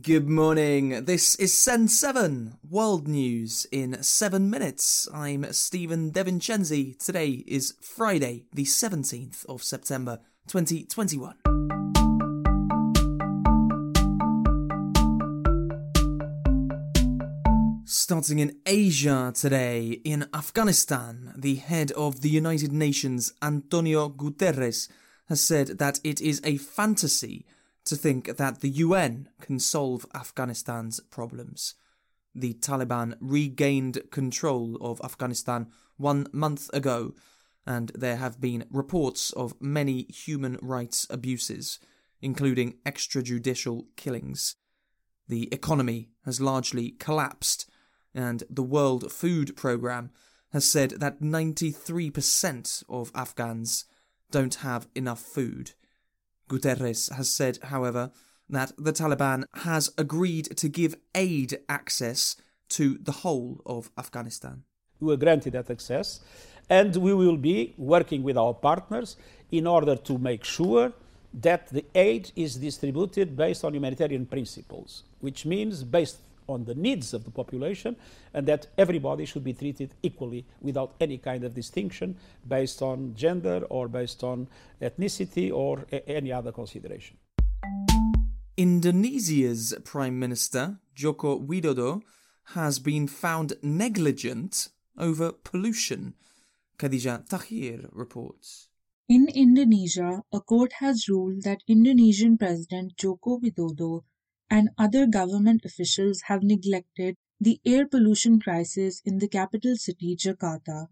Good morning. This is Sen 7 World News in 7 minutes. I'm Stephen DeVincenzi. Today is Friday, the 17th of September 2021. Starting in Asia today, in Afghanistan, the head of the United Nations, Antonio Guterres, has said that it is a fantasy to think that the UN can solve Afghanistan's problems. The Taliban regained control of Afghanistan one month ago, and there have been reports of many human rights abuses, including extrajudicial killings. The economy has largely collapsed, and the World Food Programme has said that 93% of Afghans don't have enough food. Guterres has said, however, that the Taliban has agreed to give aid access to the whole of Afghanistan. We were granted that access, and we will be working with our partners in order to make sure that the aid is distributed based on humanitarian principles, which means based on the needs of the population and that everybody should be treated equally without any kind of distinction based on gender or based on ethnicity or a- any other consideration. Indonesia's Prime Minister, Joko Widodo, has been found negligent over pollution. Khadija Tahir reports. In Indonesia, a court has ruled that Indonesian President Joko Widodo and other government officials have neglected the air pollution crisis in the capital city, Jakarta.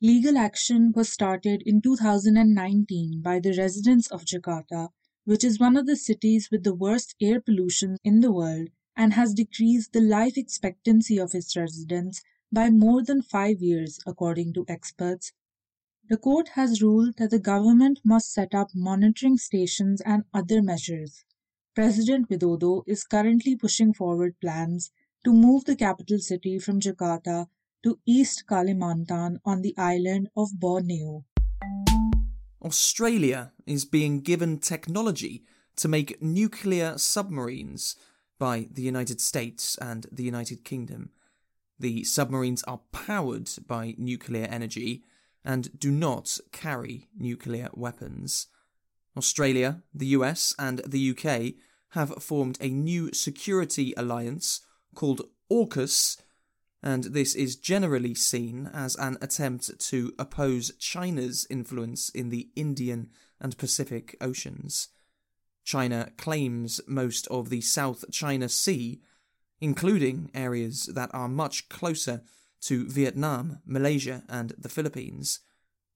Legal action was started in 2019 by the residents of Jakarta, which is one of the cities with the worst air pollution in the world and has decreased the life expectancy of its residents by more than five years, according to experts. The court has ruled that the government must set up monitoring stations and other measures. President Widodo is currently pushing forward plans to move the capital city from Jakarta to East Kalimantan on the island of Borneo. Australia is being given technology to make nuclear submarines by the United States and the United Kingdom. The submarines are powered by nuclear energy and do not carry nuclear weapons. Australia, the US, and the UK have formed a new security alliance called AUKUS, and this is generally seen as an attempt to oppose China's influence in the Indian and Pacific Oceans. China claims most of the South China Sea, including areas that are much closer to Vietnam, Malaysia, and the Philippines.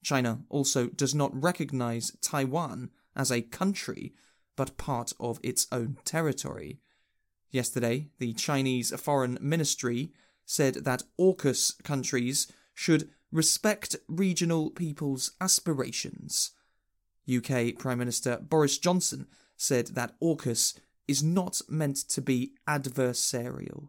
China also does not recognize Taiwan as a country, but part of its own territory. Yesterday, the Chinese Foreign Ministry said that AUKUS countries should respect regional people's aspirations. UK Prime Minister Boris Johnson said that AUKUS is not meant to be adversarial.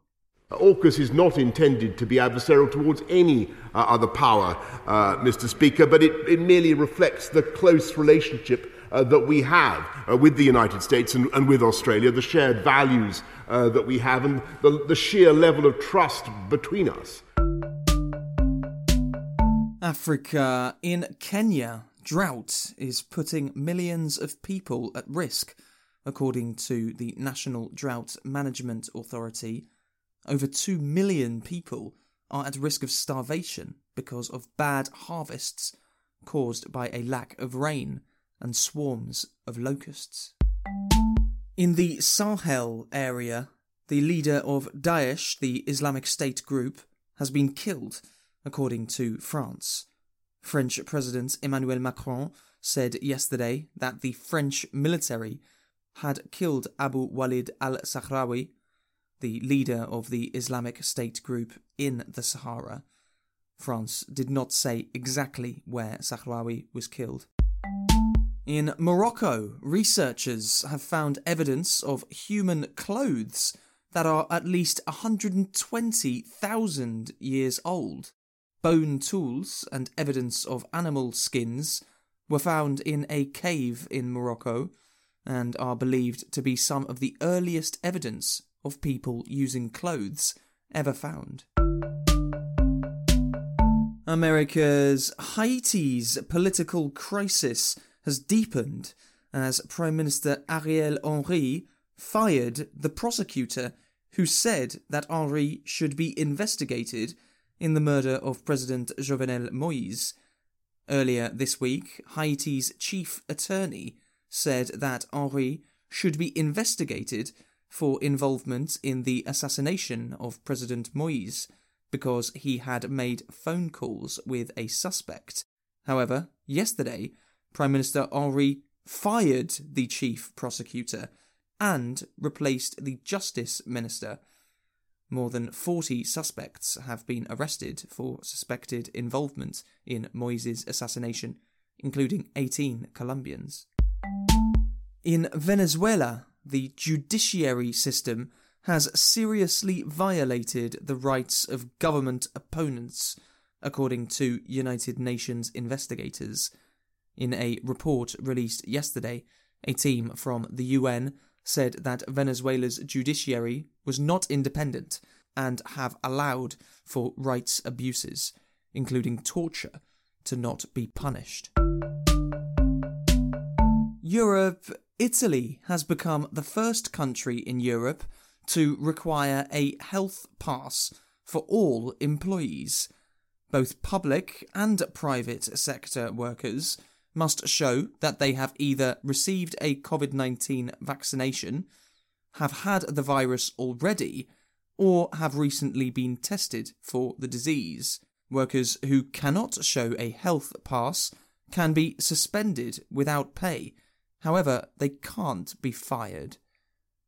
AUKUS is not intended to be adversarial towards any uh, other power, uh, Mr. Speaker, but it, it, merely reflects the close relationship uh, that we have uh, with the United States and, and, with Australia, the shared values uh, that we have, and the, the sheer level of trust between us. Africa. In Kenya, drought is putting millions of people at risk, according to the National Drought Management Authority over 2 million people are at risk of starvation because of bad harvests caused by a lack of rain and swarms of locusts. In the Sahel area, the leader of Daesh, the Islamic State group, has been killed, according to France. French President Emmanuel Macron said yesterday that the French military had killed Abu Walid al Sahrawi the leader of the Islamic State group in the Sahara. France did not say exactly where Sahrawi was killed. In Morocco, researchers have found evidence of human clothes that are at least 120,000 years old. Bone tools and evidence of animal skins were found in a cave in Morocco and are believed to be some of the earliest evidence of people using clothes ever found. America's Haiti's political crisis has deepened as Prime Minister Ariel Henry fired the prosecutor who said that Henry should be investigated in the murder of President Jovenel Moise. Earlier this week, Haiti's chief attorney said that Henry should be investigated for involvement in the assassination of President Moise because he had made phone calls with a suspect. However, yesterday, Prime Minister Henry fired the chief prosecutor and replaced the justice minister. More than 40 suspects have been arrested for suspected involvement in Moise's assassination, including 18 Colombians. In Venezuela, the judiciary system has seriously violated the rights of government opponents, according to United Nations investigators. In a report released yesterday, a team from the UN said that Venezuela's judiciary was not independent and have allowed for rights abuses, including torture, to not be punished. Europe, Italy has become the first country in Europe to require a health pass for all employees. Both public and private sector workers must show that they have either received a COVID 19 vaccination, have had the virus already, or have recently been tested for the disease. Workers who cannot show a health pass can be suspended without pay. However, they can't be fired.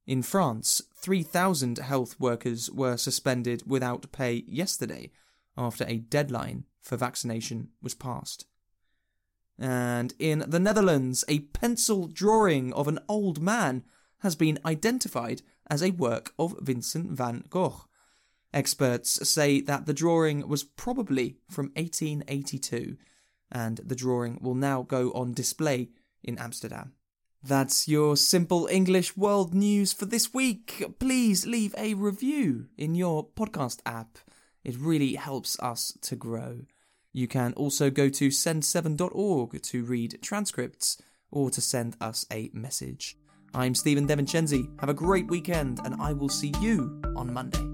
In France, 3,000 health workers were suspended without pay yesterday after a deadline for vaccination was passed. And in the Netherlands, a pencil drawing of an old man has been identified as a work of Vincent van Gogh. Experts say that the drawing was probably from 1882, and the drawing will now go on display in Amsterdam. That's your simple English world news for this week. Please leave a review in your podcast app. It really helps us to grow. You can also go to sen7.org to read transcripts or to send us a message. I'm Stephen DeVincenzi. Have a great weekend, and I will see you on Monday.